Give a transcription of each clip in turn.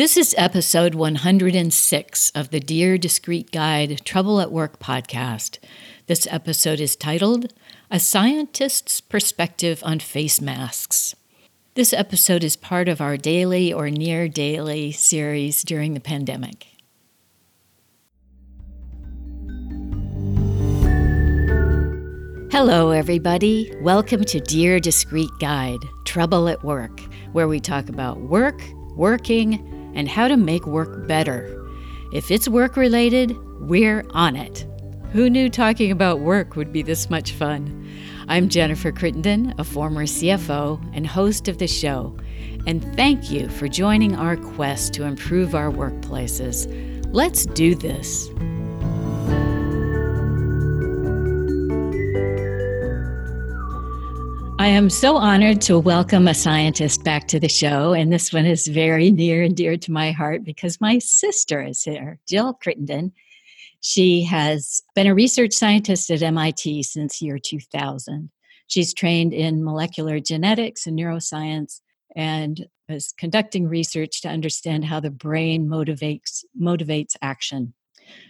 This is episode 106 of the Dear Discreet Guide Trouble at Work podcast. This episode is titled A Scientist's Perspective on Face Masks. This episode is part of our daily or near daily series during the pandemic. Hello, everybody. Welcome to Dear Discreet Guide Trouble at Work, where we talk about work, working, and how to make work better. If it's work related, we're on it. Who knew talking about work would be this much fun? I'm Jennifer Crittenden, a former CFO and host of the show, and thank you for joining our quest to improve our workplaces. Let's do this. I am so honored to welcome a scientist back to the show, and this one is very near and dear to my heart because my sister is here, Jill Crittenden. She has been a research scientist at MIT since year 2000. She's trained in molecular genetics and neuroscience and is conducting research to understand how the brain motivates motivates action.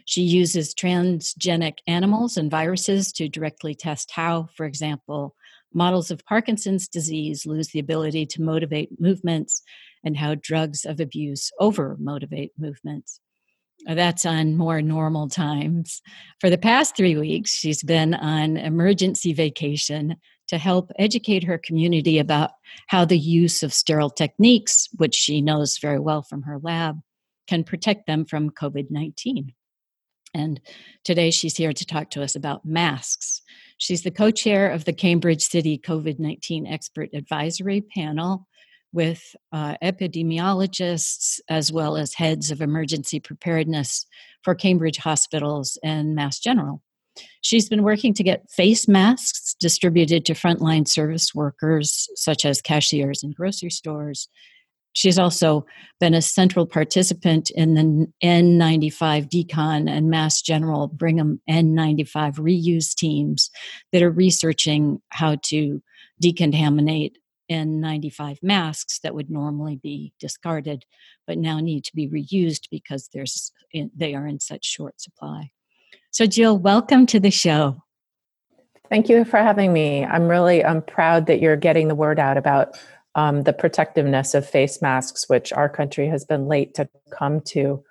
She uses transgenic animals and viruses to directly test how, for example, models of Parkinson's disease lose the ability to motivate movements and how drugs of abuse over motivate movements. That's on more normal times. For the past three weeks, she's been on emergency vacation to help educate her community about how the use of sterile techniques, which she knows very well from her lab, can protect them from COVID 19. And today she's here to talk to us about masks. She's the co chair of the Cambridge City COVID 19 Expert Advisory Panel with uh, epidemiologists as well as heads of emergency preparedness for Cambridge hospitals and Mass General. She's been working to get face masks distributed to frontline service workers, such as cashiers in grocery stores, She's also been a central participant in the N95 Decon and Mass General Brigham N95 reuse teams that are researching how to decontaminate N95 masks that would normally be discarded but now need to be reused because there's they are in such short supply. So Jill, welcome to the show. Thank you for having me. I'm really I'm proud that you're getting the word out about um, the protectiveness of face masks, which our country has been late to come to.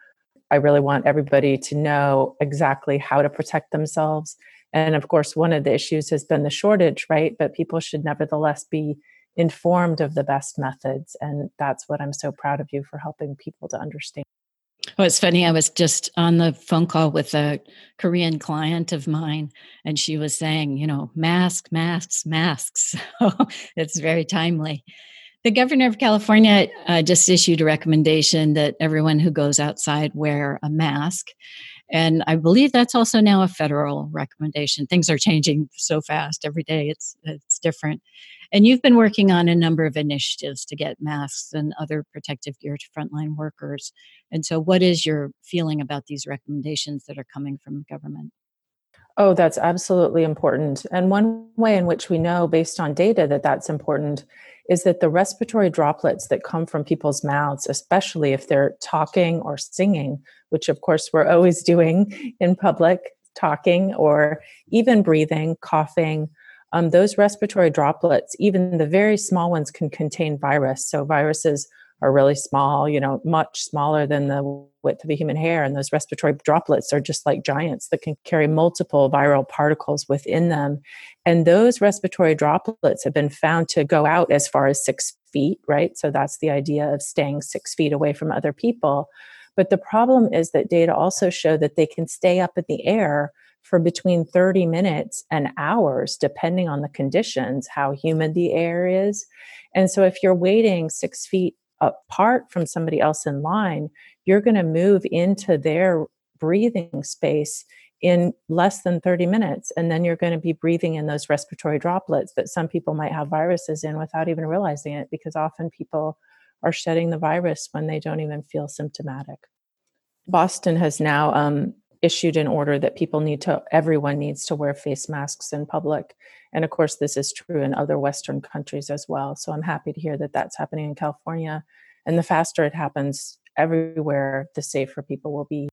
I really want everybody to know exactly how to protect themselves. And of course, one of the issues has been the shortage, right? But people should nevertheless be informed of the best methods. And that's what I'm so proud of you for helping people to understand. It's funny. I was just on the phone call with a Korean client of mine, and she was saying, you know, mask, masks, masks. So it's very timely. The governor of California uh, just issued a recommendation that everyone who goes outside wear a mask. And I believe that's also now a federal recommendation. Things are changing so fast every day, it's, it's different. And you've been working on a number of initiatives to get masks and other protective gear to frontline workers. And so, what is your feeling about these recommendations that are coming from the government? Oh, that's absolutely important. And one way in which we know, based on data, that that's important is that the respiratory droplets that come from people's mouths, especially if they're talking or singing, which of course we're always doing in public, talking or even breathing, coughing, um, those respiratory droplets, even the very small ones, can contain virus. So viruses are really small, you know, much smaller than the width of a human hair. And those respiratory droplets are just like giants that can carry multiple viral particles within them. And those respiratory droplets have been found to go out as far as six feet, right? So that's the idea of staying six feet away from other people. But the problem is that data also show that they can stay up in the air for between 30 minutes and hours, depending on the conditions, how humid the air is. And so if you're waiting six feet apart from somebody else in line, you're going to move into their breathing space in less than 30 minutes. And then you're going to be breathing in those respiratory droplets that some people might have viruses in without even realizing it, because often people are shedding the virus when they don't even feel symptomatic. Boston has now um, issued an order that people need to, everyone needs to wear face masks in public. And of course, this is true in other Western countries as well. So I'm happy to hear that that's happening in California. And the faster it happens everywhere, the safer people will be.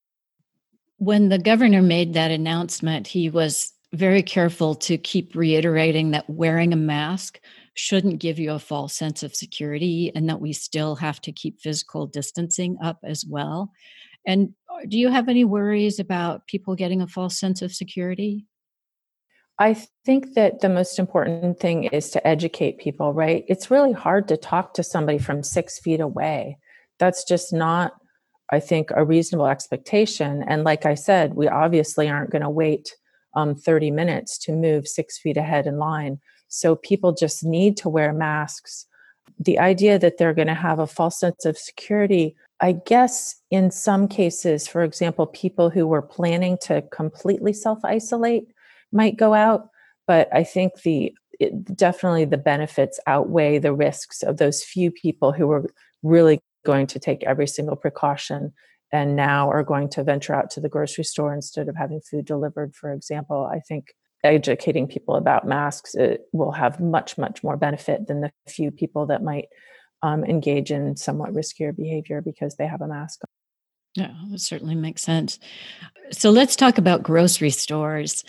When the governor made that announcement, he was very careful to keep reiterating that wearing a mask shouldn't give you a false sense of security and that we still have to keep physical distancing up as well. And uh, do you have any worries about people getting a false sense of security? I think that the most important thing is to educate people, right? It's really hard to talk to somebody from six feet away. That's just not, I think, a reasonable expectation. And like I said, we obviously aren't going to wait um, 30 minutes to move six feet ahead in line. So people just need to wear masks. The idea that they're going to have a false sense of security, I guess in some cases, for example, people who were planning to completely self isolate might go out. But I think the it, definitely the benefits outweigh the risks of those few people who were really going to take every single precaution and now are going to venture out to the grocery store instead of having food delivered, for example. I think educating people about masks will have much much more benefit than the few people that might um, engage in somewhat riskier behavior because they have a mask on. Yeah, that certainly makes sense. So let's talk about grocery stores.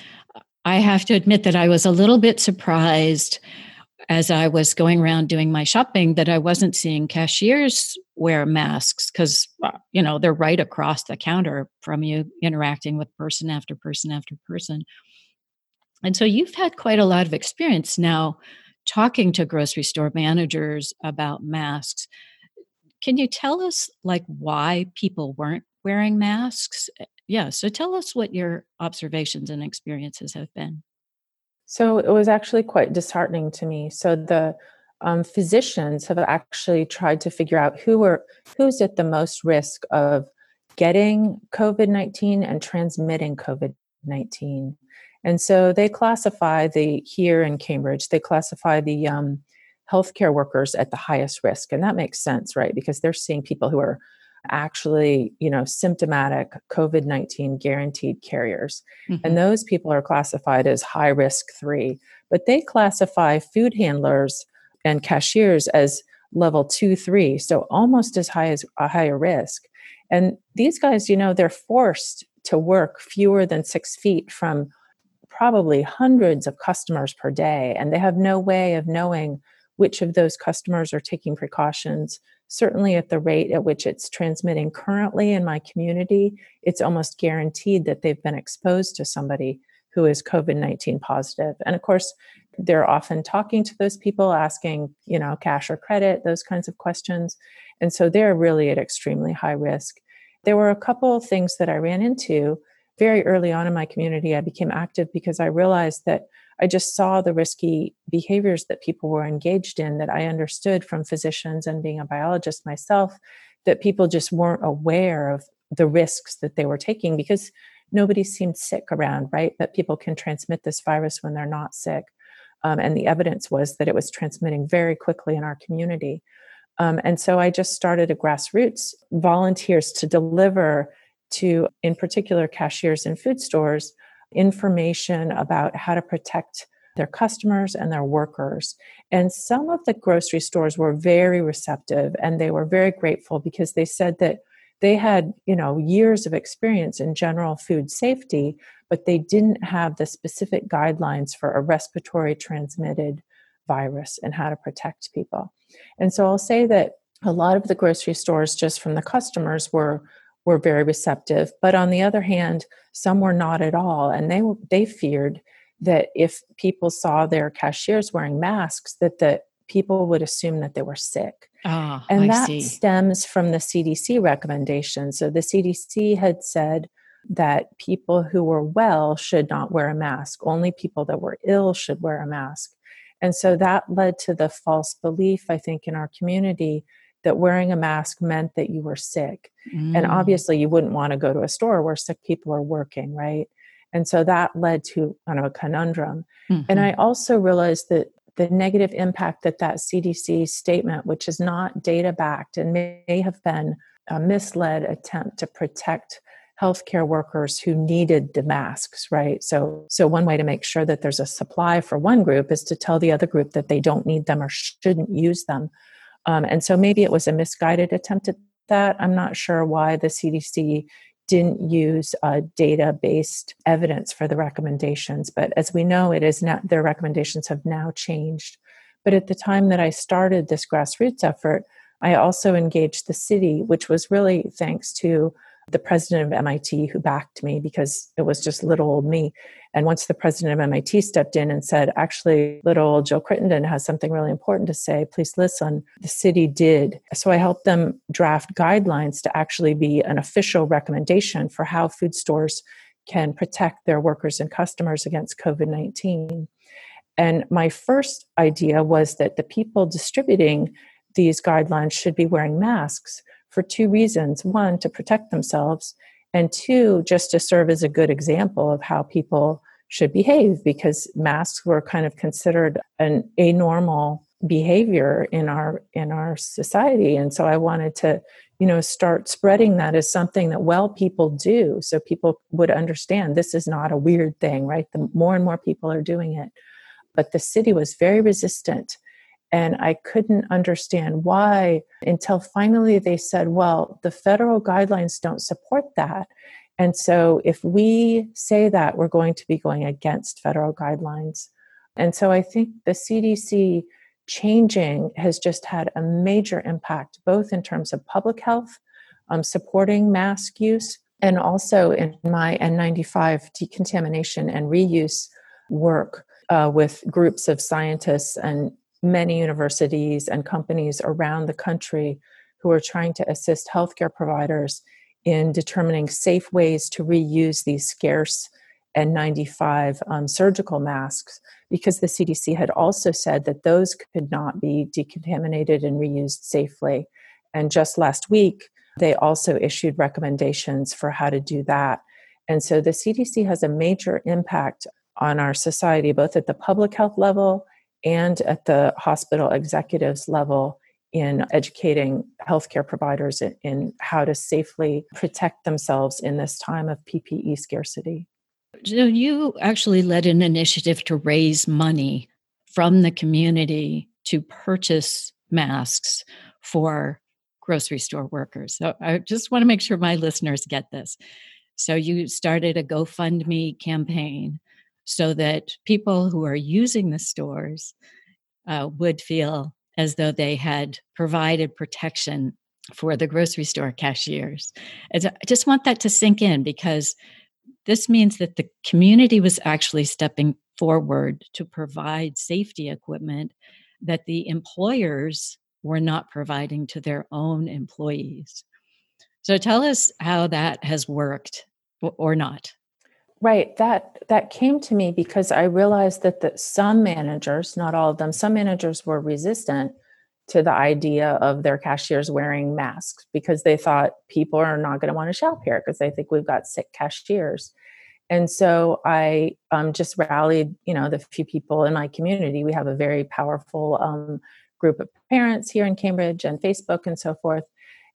I have to admit that I was a little bit surprised as I was going around doing my shopping that I wasn't seeing cashiers wear masks because, uh, you know, they're right across the counter from you, interacting with person after person after person. And so you've had quite a lot of experience now talking to grocery store managers about masks. Can you tell us like why people weren't wearing masks? Yeah, so tell us what your observations and experiences have been. So it was actually quite disheartening to me. So the um, physicians have actually tried to figure out who are who's at the most risk of getting COVID nineteen and transmitting COVID nineteen. And so they classify the here in Cambridge, they classify the um, healthcare workers at the highest risk. And that makes sense, right? Because they're seeing people who are actually, you know, symptomatic COVID 19 guaranteed carriers. Mm-hmm. And those people are classified as high risk three, but they classify food handlers and cashiers as level two, three. So almost as high as a higher risk. And these guys, you know, they're forced to work fewer than six feet from probably hundreds of customers per day, and they have no way of knowing which of those customers are taking precautions. Certainly, at the rate at which it's transmitting currently in my community, it's almost guaranteed that they've been exposed to somebody who is COVID 19 positive. And of course, they're often talking to those people, asking, you know, cash or credit, those kinds of questions. And so they're really at extremely high risk. There were a couple of things that I ran into very early on in my community, I became active because I realized that I just saw the risky behaviors that people were engaged in that I understood from physicians and being a biologist myself that people just weren't aware of the risks that they were taking because nobody seemed sick around, right? But people can transmit this virus when they're not sick. Um, and the evidence was that it was transmitting very quickly in our community. Um, and so I just started a grassroots volunteers to deliver to, in particular, cashiers in food stores, information about how to protect their customers and their workers. And some of the grocery stores were very receptive and they were very grateful because they said that they had, you know, years of experience in general food safety, but they didn't have the specific guidelines for a respiratory transmitted virus and how to protect people. And so I'll say that a lot of the grocery stores just from the customers were were very receptive but on the other hand some were not at all and they they feared that if people saw their cashiers wearing masks that the people would assume that they were sick. Oh, and I that see. stems from the cdc recommendation. So the cdc had said that people who were well should not wear a mask. Only people that were ill should wear a mask. And so that led to the false belief i think in our community that wearing a mask meant that you were sick. Mm. And obviously, you wouldn't want to go to a store where sick people are working, right? And so that led to kind of a conundrum. Mm-hmm. And I also realized that the negative impact that that CDC statement, which is not data backed and may have been a misled attempt to protect healthcare workers who needed the masks right so so one way to make sure that there's a supply for one group is to tell the other group that they don't need them or shouldn't use them um, and so maybe it was a misguided attempt at that. I'm not sure why the CDC didn't use uh, data based evidence for the recommendations. But as we know, it is not, their recommendations have now changed. But at the time that I started this grassroots effort, I also engaged the city, which was really thanks to the president of MIT who backed me because it was just little old me. And once the president of MIT stepped in and said, actually, little Jill Crittenden has something really important to say, please listen, the city did. So I helped them draft guidelines to actually be an official recommendation for how food stores can protect their workers and customers against COVID 19. And my first idea was that the people distributing these guidelines should be wearing masks for two reasons one, to protect themselves, and two, just to serve as a good example of how people should behave because masks were kind of considered an anormal behavior in our in our society. And so i wanted to you know start spreading that as something that well people do so people would understand this is not a weird thing right? The more and more people are doing it. But the city was very resistant and I couldn't understand why until finally they said, well, the federal guidelines don't support that. And so if we say that, we're going to be going against federal guidelines. And so I think the CDC changing has just had a major impact, both in terms of public health, um, supporting mask use, and also in my N95 decontamination and reuse work uh, with groups of scientists and many universities and companies around the country who are trying to assist healthcare providers in determining safe ways to reuse these scarce N95 um, surgical masks because the CDC had also said that those could not be decontaminated and reused safely. And just last week, they also issued recommendations for how to do that. And so the CDC has a major impact on our society, both at the public health level and at the hospital executives level in educating healthcare providers in, how to safely protect themselves in this time of PPE scarcity. So, you actually led an initiative to raise money from the community to purchase masks for grocery store workers. So, I just want to make sure my listeners get this. So, you started a GoFundMe campaign so that people who are using the stores uh, would feel as though they had provided protection for the grocery store cashiers. I just want that to sink in because this means that the community was actually stepping forward to provide safety equipment that the employers were not providing to their own employees. So tell us how that has worked or not. Right. That that came to me because I realized that the, some managers, not all of them, some managers were resistant to the idea of their cashiers wearing masks because they thought people are not going to want to shop here because they think we've got sick cashiers. And so I um, just rallied, you know, the few people in my community. We have a very powerful um, group of parents here in Cambridge and Facebook and so forth,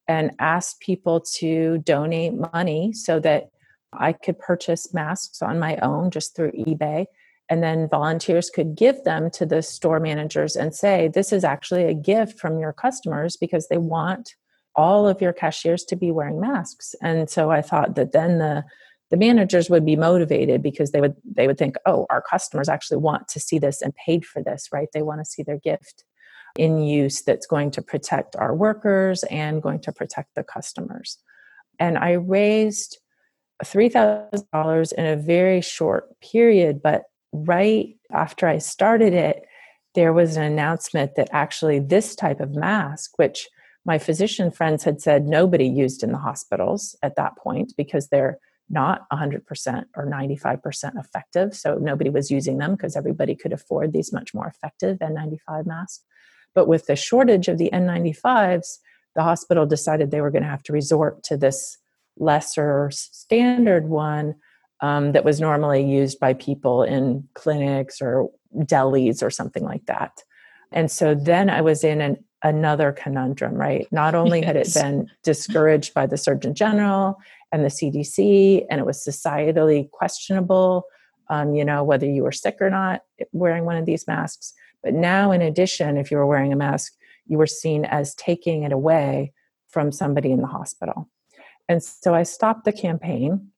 and asked people to donate money so that I could purchase masks on my own just through eBay. And then volunteers could give them to the store managers and say, This is actually a gift from your customers because they want all of your cashiers to be wearing masks. And so I thought that then the the managers would be motivated because they would they would think, oh, our customers actually want to see this and paid for this, right? They want to see their gift in use that's going to protect our workers and going to protect the customers. And I raised $3,000 in a very short period. But right after I started it, there was an announcement that actually this type of mask, which my physician friends had said nobody used in the hospitals at that point because they're not 100% or 95% effective. So nobody was using them because everybody could afford these much more effective N95 masks. But with the shortage of the N95s, the hospital decided they were going to have to resort to this lesser standard one um, that was normally used by people in clinics or delis or something like that. And so then I was in an, another conundrum, right? Not only yes. had it been discouraged by the Surgeon General and the CDC, and it was societally questionable, um, you know, whether you were sick or not wearing one of these masks. But now, in addition, if you were wearing a mask, you were seen as taking it away from somebody in the hospital. And so I stopped the campaign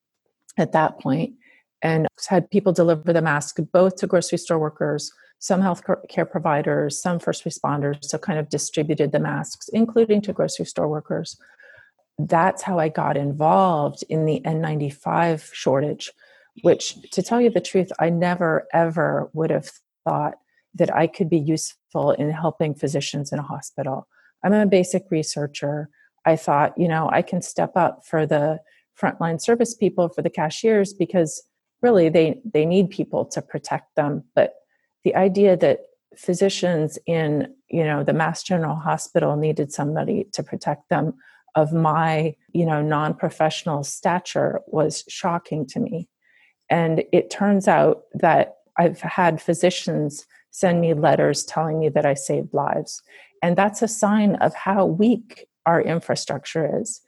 at that point and had people deliver the mask both to grocery store workers, some health care providers, some first responders, so kind of distributed the masks, including to grocery store workers. That's how I got involved in the N95 shortage, which, to tell you the truth, I never ever would have thought that I could be useful in helping physicians in a hospital. I'm a basic researcher. I thought, you know, I can step up for the frontline service people, for the cashiers, because really they, they need people to protect them. But the idea that physicians in, you know, the Mass General Hospital needed somebody to protect them of my, you know, non-professional stature was shocking to me. And it turns out that I've had physicians send me letters telling me that I saved lives. And that's a sign of how weak our infrastructure is.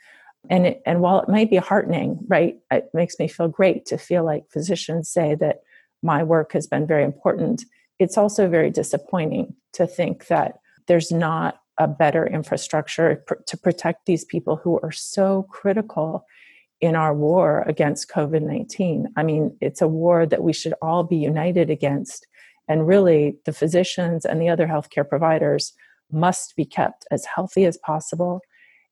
And, it, and while it might be heartening, right, it makes me feel great to feel like physicians say that my work has been very important. It's also very disappointing to think that there's not a better infrastructure pr- to protect these people who are so critical in our war against COVID 19. I mean, it's a war that we should all be united against. And really, the physicians and the other healthcare providers must be kept as healthy as possible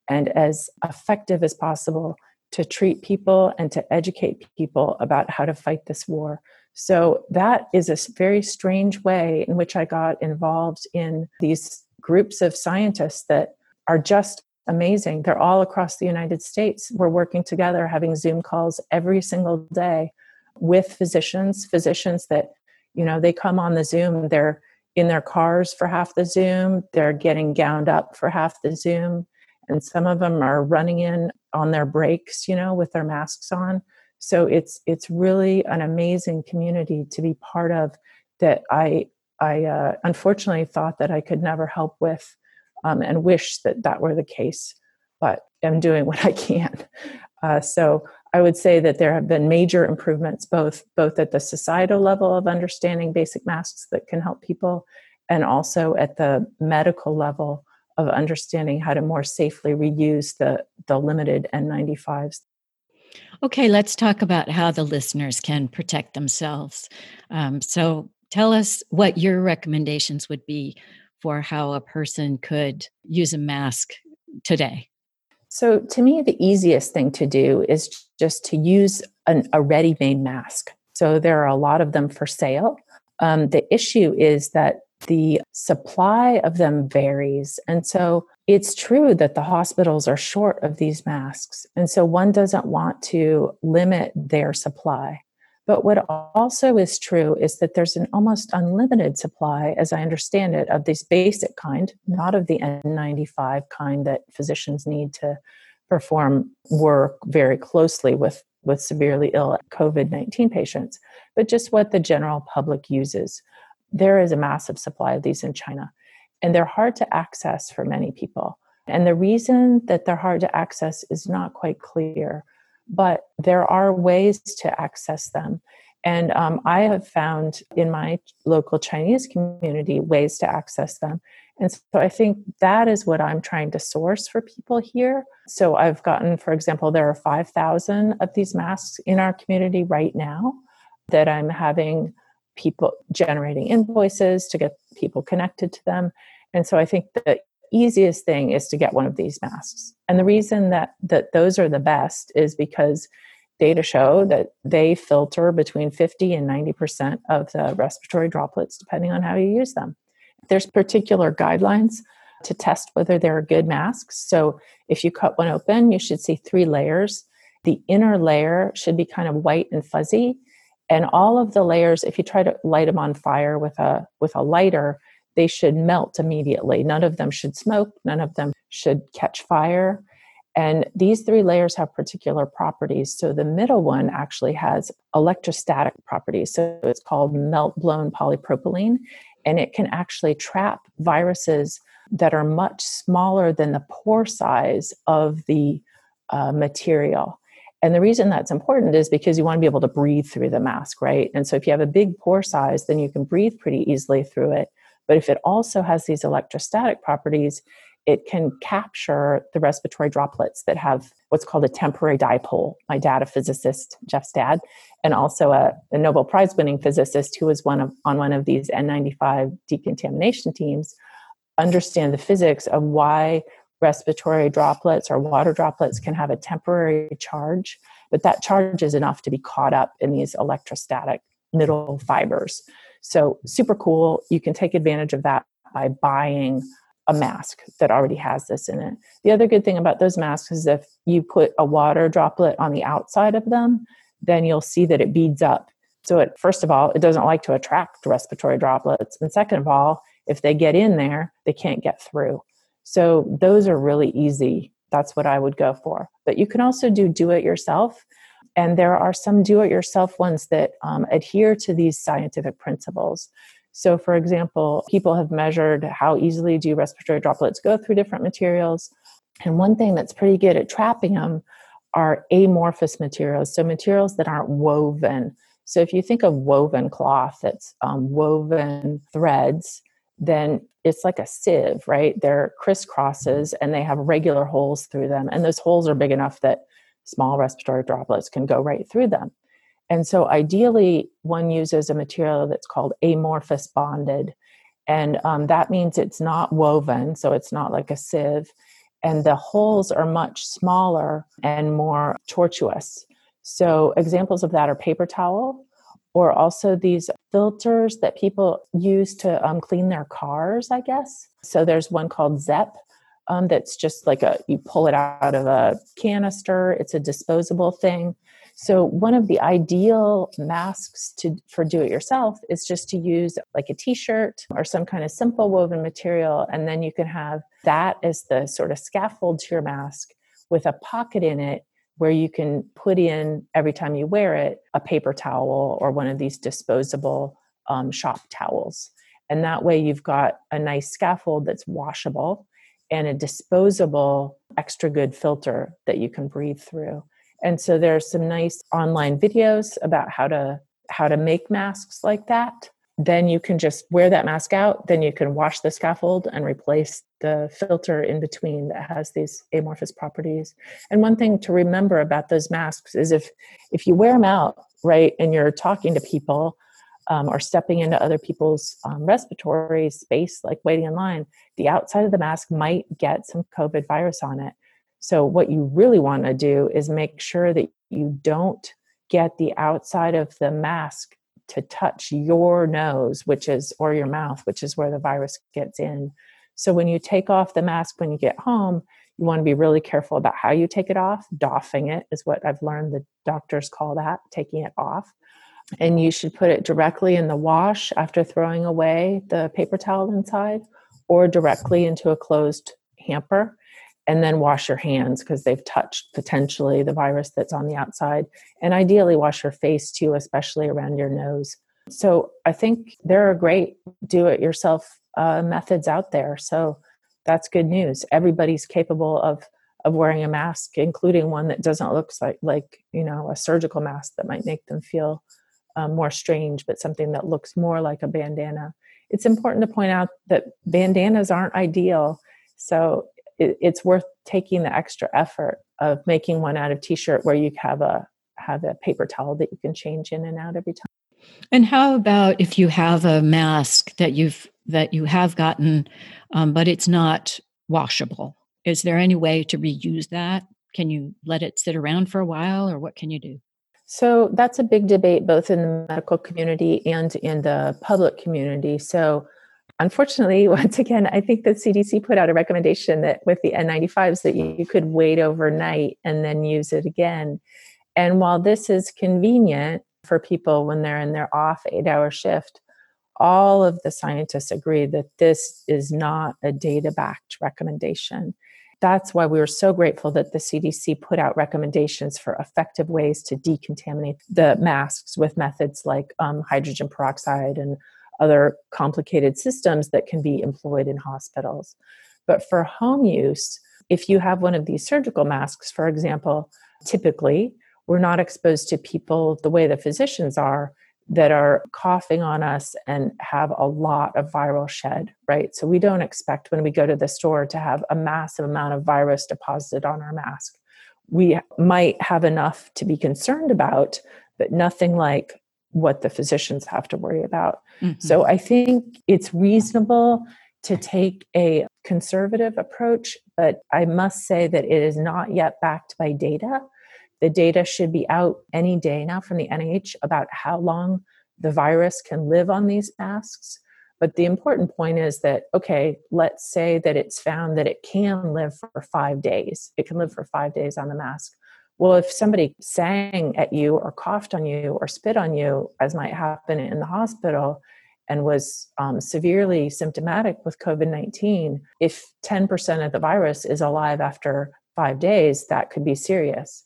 and as effective as possible to treat people and to educate people about how to fight this war. So, that is a very strange way in which I got involved in these groups of scientists that are just amazing. They're all across the United States. We're working together, having Zoom calls every single day with physicians, physicians that, you know, they come on the Zoom, they're in their cars for half the Zoom, they're getting gowned up for half the Zoom, and some of them are running in on their breaks, you know, with their masks on. So it's it's really an amazing community to be part of that I I uh, unfortunately thought that I could never help with um, and wish that that were the case, but I'm doing what I can. Uh, so I would say that there have been major improvements, both both at the societal level of understanding basic masks that can help people, and also at the medical level of understanding how to more safely reuse the the limited N95s. Okay, let's talk about how the listeners can protect themselves. Um, so, tell us what your recommendations would be for how a person could use a mask today? So, to me, the easiest thing to do is just to use an, a ready made mask. So, there are a lot of them for sale. Um, the issue is that the supply of them varies. And so, it's true that the hospitals are short of these masks. And so, one doesn't want to limit their supply. But what also is true is that there's an almost unlimited supply, as I understand it, of this basic kind, not of the N95 kind that physicians need to perform work very closely with, with severely ill COVID 19 patients, but just what the general public uses. There is a massive supply of these in China, and they're hard to access for many people. And the reason that they're hard to access is not quite clear but there are ways to access them. And um, I have found in my local Chinese community ways to access them. And so I think that is what I'm trying to source for people here. So I've gotten, for example, there are 5,000 of these masks in our community right now that I'm having people generating invoices to get people connected to them. And so I think that easiest thing is to get one of these masks. And the reason that that those are the best is because data show that they filter between 50 and 90% of the respiratory droplets depending on how you use them. There's particular guidelines to test whether they're good masks. So if you cut one open, you should see three layers. The inner layer should be kind of white and fuzzy, and all of the layers if you try to light them on fire with a with a lighter, they should melt immediately. None of them should smoke, none of them should catch fire. And these three layers have particular properties. So the middle one actually has electrostatic properties. So it's called melt blown polypropylene, and it can actually trap viruses that are much smaller than the pore size of the uh, material. And the reason that's important is because you want to be able to breathe through the mask, right? And so if you have a big pore size, then you can breathe pretty easily through it. But if it also has these electrostatic properties, it can capture the respiratory droplets that have what's called a temporary dipole. My dad, a physicist, Jeff's dad, and also a, a Nobel Prize winning physicist who was one of, on one of these N95 decontamination teams, understand the physics of why respiratory droplets or water droplets can have a temporary charge, but that charge is enough to be caught up in these electrostatic middle fibers. So, super cool. You can take advantage of that by buying a mask that already has this in it. The other good thing about those masks is if you put a water droplet on the outside of them, then you'll see that it beads up. So, it, first of all, it doesn't like to attract respiratory droplets. And second of all, if they get in there, they can't get through. So, those are really easy. That's what I would go for. But you can also do do it yourself. And there are some do it yourself ones that um, adhere to these scientific principles. So, for example, people have measured how easily do respiratory droplets go through different materials. And one thing that's pretty good at trapping them are amorphous materials, so materials that aren't woven. So, if you think of woven cloth that's um, woven threads, then it's like a sieve, right? They're crisscrosses and they have regular holes through them. And those holes are big enough that small respiratory droplets can go right through them. And so, ideally, one uses a material that's called amorphous bonded. And um, that means it's not woven, so it's not like a sieve. And the holes are much smaller and more tortuous. So, examples of that are paper towel, or also these filters that people use to um, clean their cars, I guess. So, there's one called ZEP. Um, that's just like a you pull it out of a canister. It's a disposable thing. So one of the ideal masks to for do it yourself is just to use like a t-shirt or some kind of simple woven material. And then you can have that as the sort of scaffold to your mask with a pocket in it where you can put in every time you wear it a paper towel or one of these disposable um, shop towels. And that way you've got a nice scaffold that's washable and a disposable extra good filter that you can breathe through. And so there's some nice online videos about how to how to make masks like that. Then you can just wear that mask out. Then you can wash the scaffold and replace the filter in between that has these amorphous properties. And one thing to remember about those masks is if if you wear them out right and you're talking to people um, or stepping into other people's um, respiratory space like waiting in line the outside of the mask might get some covid virus on it so, what you really want to do is make sure that you don't get the outside of the mask to touch your nose, which is, or your mouth, which is where the virus gets in. So, when you take off the mask when you get home, you want to be really careful about how you take it off. Doffing it is what I've learned the doctors call that, taking it off. And you should put it directly in the wash after throwing away the paper towel inside or directly into a closed hamper and then wash your hands because they've touched potentially the virus that's on the outside. And ideally, wash your face too, especially around your nose. So I think there are great do it yourself uh, methods out there. So that's good news. Everybody's capable of of wearing a mask, including one that doesn't look like like you know a surgical mask that might make them feel um, more strange, but something that looks more like a bandana. It's important to point out that bandanas aren't ideal. So it, it's worth taking the extra effort of making one out of t-shirt where you have a have a paper towel that you can change in and out every time and how about if you have a mask that you've that you have gotten um, but it's not washable is there any way to reuse that can you let it sit around for a while or what can you do so that's a big debate both in the medical community and in the public community so Unfortunately, once again, I think the CDC put out a recommendation that with the N95s that you could wait overnight and then use it again. And while this is convenient for people when they're in their off eight hour shift, all of the scientists agree that this is not a data backed recommendation. That's why we were so grateful that the CDC put out recommendations for effective ways to decontaminate the masks with methods like um, hydrogen peroxide and other complicated systems that can be employed in hospitals. But for home use, if you have one of these surgical masks, for example, typically we're not exposed to people the way the physicians are that are coughing on us and have a lot of viral shed, right? So we don't expect when we go to the store to have a massive amount of virus deposited on our mask. We might have enough to be concerned about, but nothing like what the physicians have to worry about. Mm-hmm. So I think it's reasonable to take a conservative approach, but I must say that it is not yet backed by data. The data should be out any day now from the NIH about how long the virus can live on these masks. But the important point is that, okay, let's say that it's found that it can live for five days. It can live for five days on the mask. Well, if somebody sang at you or coughed on you or spit on you, as might happen in the hospital, and was um, severely symptomatic with COVID 19, if 10% of the virus is alive after five days, that could be serious.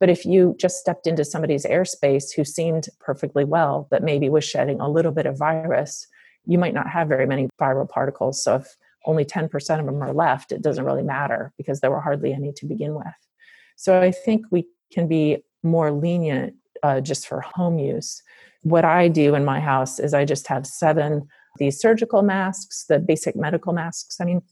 But if you just stepped into somebody's airspace who seemed perfectly well, but maybe was shedding a little bit of virus, you might not have very many viral particles. So if only 10% of them are left, it doesn't really matter because there were hardly any to begin with. So I think we can be more lenient uh, just for home use. What I do in my house is I just have seven these surgical masks, the basic medical masks, I mean,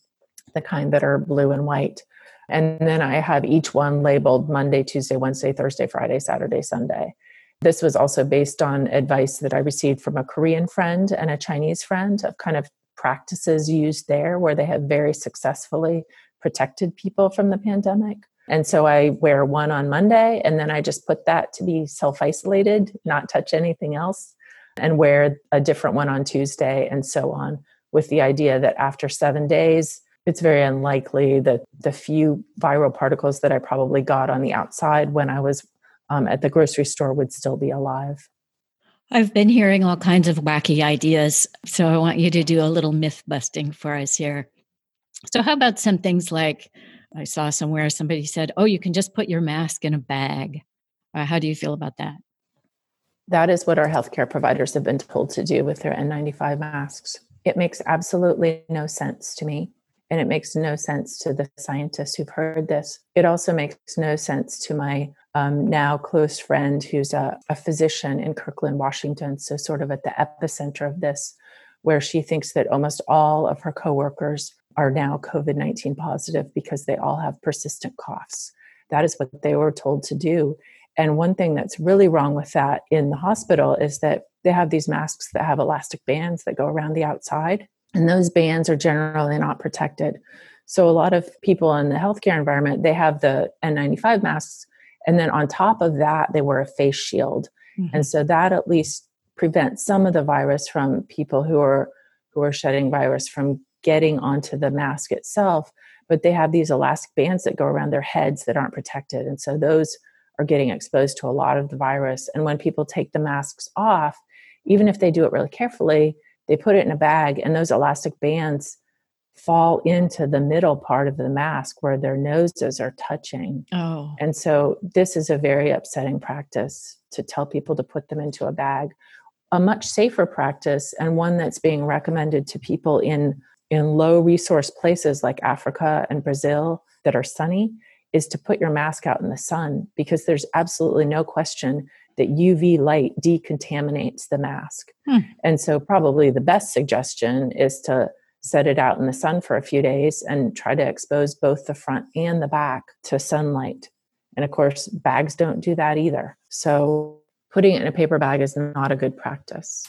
the kind that are blue and white. And then I have each one labeled Monday, Tuesday, Wednesday, Thursday, Friday, Saturday, Sunday. This was also based on advice that I received from a Korean friend and a Chinese friend of kind of practices used there where they have very successfully protected people from the pandemic. And so I wear one on Monday and then I just put that to be self isolated, not touch anything else, and wear a different one on Tuesday and so on, with the idea that after seven days, it's very unlikely that the few viral particles that I probably got on the outside when I was um, at the grocery store would still be alive. I've been hearing all kinds of wacky ideas, so I want you to do a little myth busting for us here. So, how about some things like I saw somewhere somebody said, Oh, you can just put your mask in a bag. Uh, how do you feel about that? That is what our healthcare providers have been told to do with their N95 masks. It makes absolutely no sense to me. And it makes no sense to the scientists who've heard this. It also makes no sense to my um, now close friend who's a, a physician in Kirkland, Washington. So, sort of at the epicenter of this, where she thinks that almost all of her coworkers are now COVID 19 positive because they all have persistent coughs. That is what they were told to do. And one thing that's really wrong with that in the hospital is that they have these masks that have elastic bands that go around the outside. And those bands are generally not protected. So a lot of people in the healthcare environment, they have the N95 masks. And then on top of that, they wear a face shield. Mm-hmm. And so that at least prevents some of the virus from people who are who are shedding virus from getting onto the mask itself. But they have these elastic bands that go around their heads that aren't protected. And so those are getting exposed to a lot of the virus. And when people take the masks off, even if they do it really carefully, they put it in a bag and those elastic bands fall into the middle part of the mask where their noses are touching. Oh. And so this is a very upsetting practice to tell people to put them into a bag. A much safer practice and one that's being recommended to people in in low resource places like Africa and Brazil that are sunny is to put your mask out in the sun because there's absolutely no question that UV light decontaminates the mask. Hmm. And so, probably the best suggestion is to set it out in the sun for a few days and try to expose both the front and the back to sunlight. And of course, bags don't do that either. So, putting it in a paper bag is not a good practice.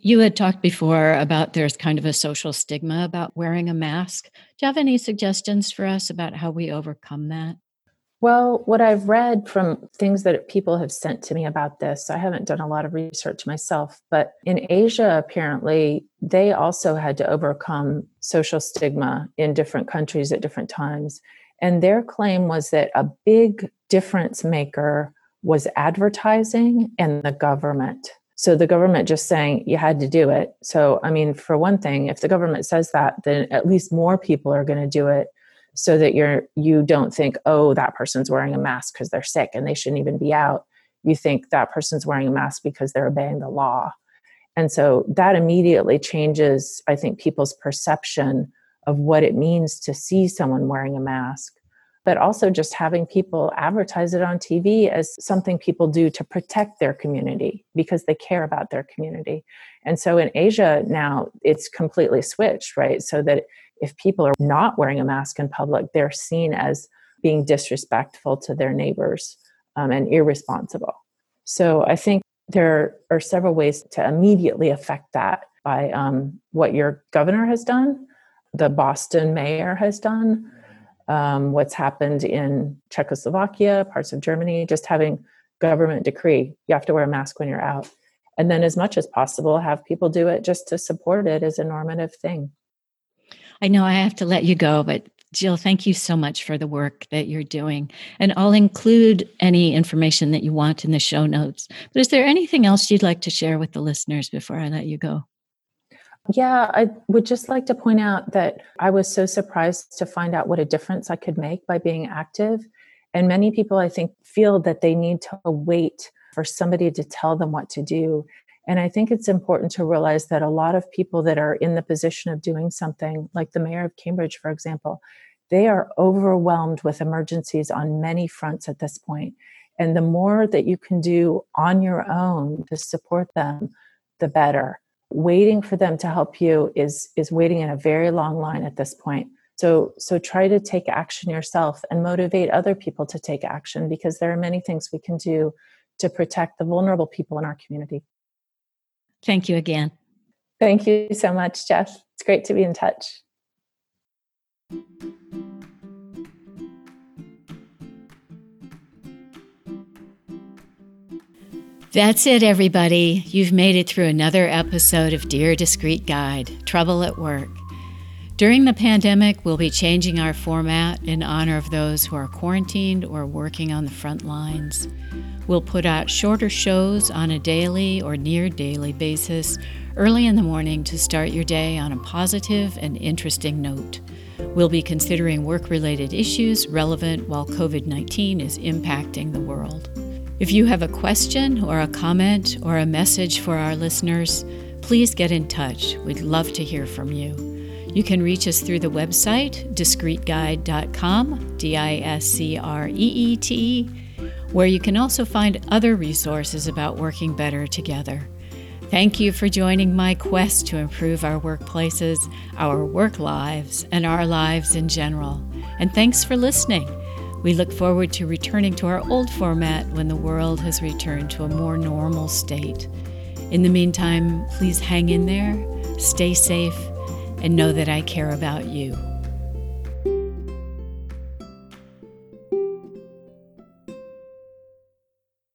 You had talked before about there's kind of a social stigma about wearing a mask. Do you have any suggestions for us about how we overcome that? Well, what I've read from things that people have sent to me about this, I haven't done a lot of research myself, but in Asia, apparently, they also had to overcome social stigma in different countries at different times. And their claim was that a big difference maker was advertising and the government. So the government just saying you had to do it. So, I mean, for one thing, if the government says that, then at least more people are going to do it so that you're you don't think oh that person's wearing a mask because they're sick and they shouldn't even be out you think that person's wearing a mask because they're obeying the law and so that immediately changes i think people's perception of what it means to see someone wearing a mask but also just having people advertise it on TV as something people do to protect their community because they care about their community. And so in Asia now, it's completely switched, right? So that if people are not wearing a mask in public, they're seen as being disrespectful to their neighbors um, and irresponsible. So I think there are several ways to immediately affect that by um, what your governor has done, the Boston mayor has done, um, what's happened in Czechoslovakia, parts of Germany, just having government decree you have to wear a mask when you're out. And then, as much as possible, have people do it just to support it as a normative thing. I know I have to let you go, but Jill, thank you so much for the work that you're doing. And I'll include any information that you want in the show notes. But is there anything else you'd like to share with the listeners before I let you go? Yeah, I would just like to point out that I was so surprised to find out what a difference I could make by being active. And many people, I think, feel that they need to wait for somebody to tell them what to do. And I think it's important to realize that a lot of people that are in the position of doing something, like the mayor of Cambridge, for example, they are overwhelmed with emergencies on many fronts at this point. And the more that you can do on your own to support them, the better. Waiting for them to help you is, is waiting in a very long line at this point. So, so try to take action yourself and motivate other people to take action because there are many things we can do to protect the vulnerable people in our community. Thank you again. Thank you so much, Jeff. It's great to be in touch. That's it, everybody. You've made it through another episode of Dear Discreet Guide Trouble at Work. During the pandemic, we'll be changing our format in honor of those who are quarantined or working on the front lines. We'll put out shorter shows on a daily or near daily basis early in the morning to start your day on a positive and interesting note. We'll be considering work related issues relevant while COVID 19 is impacting the world. If you have a question or a comment or a message for our listeners, please get in touch. We'd love to hear from you. You can reach us through the website, discreetguide.com, D I S C R E E T where you can also find other resources about working better together. Thank you for joining my quest to improve our workplaces, our work lives, and our lives in general. And thanks for listening. We look forward to returning to our old format when the world has returned to a more normal state. In the meantime, please hang in there, stay safe, and know that I care about you.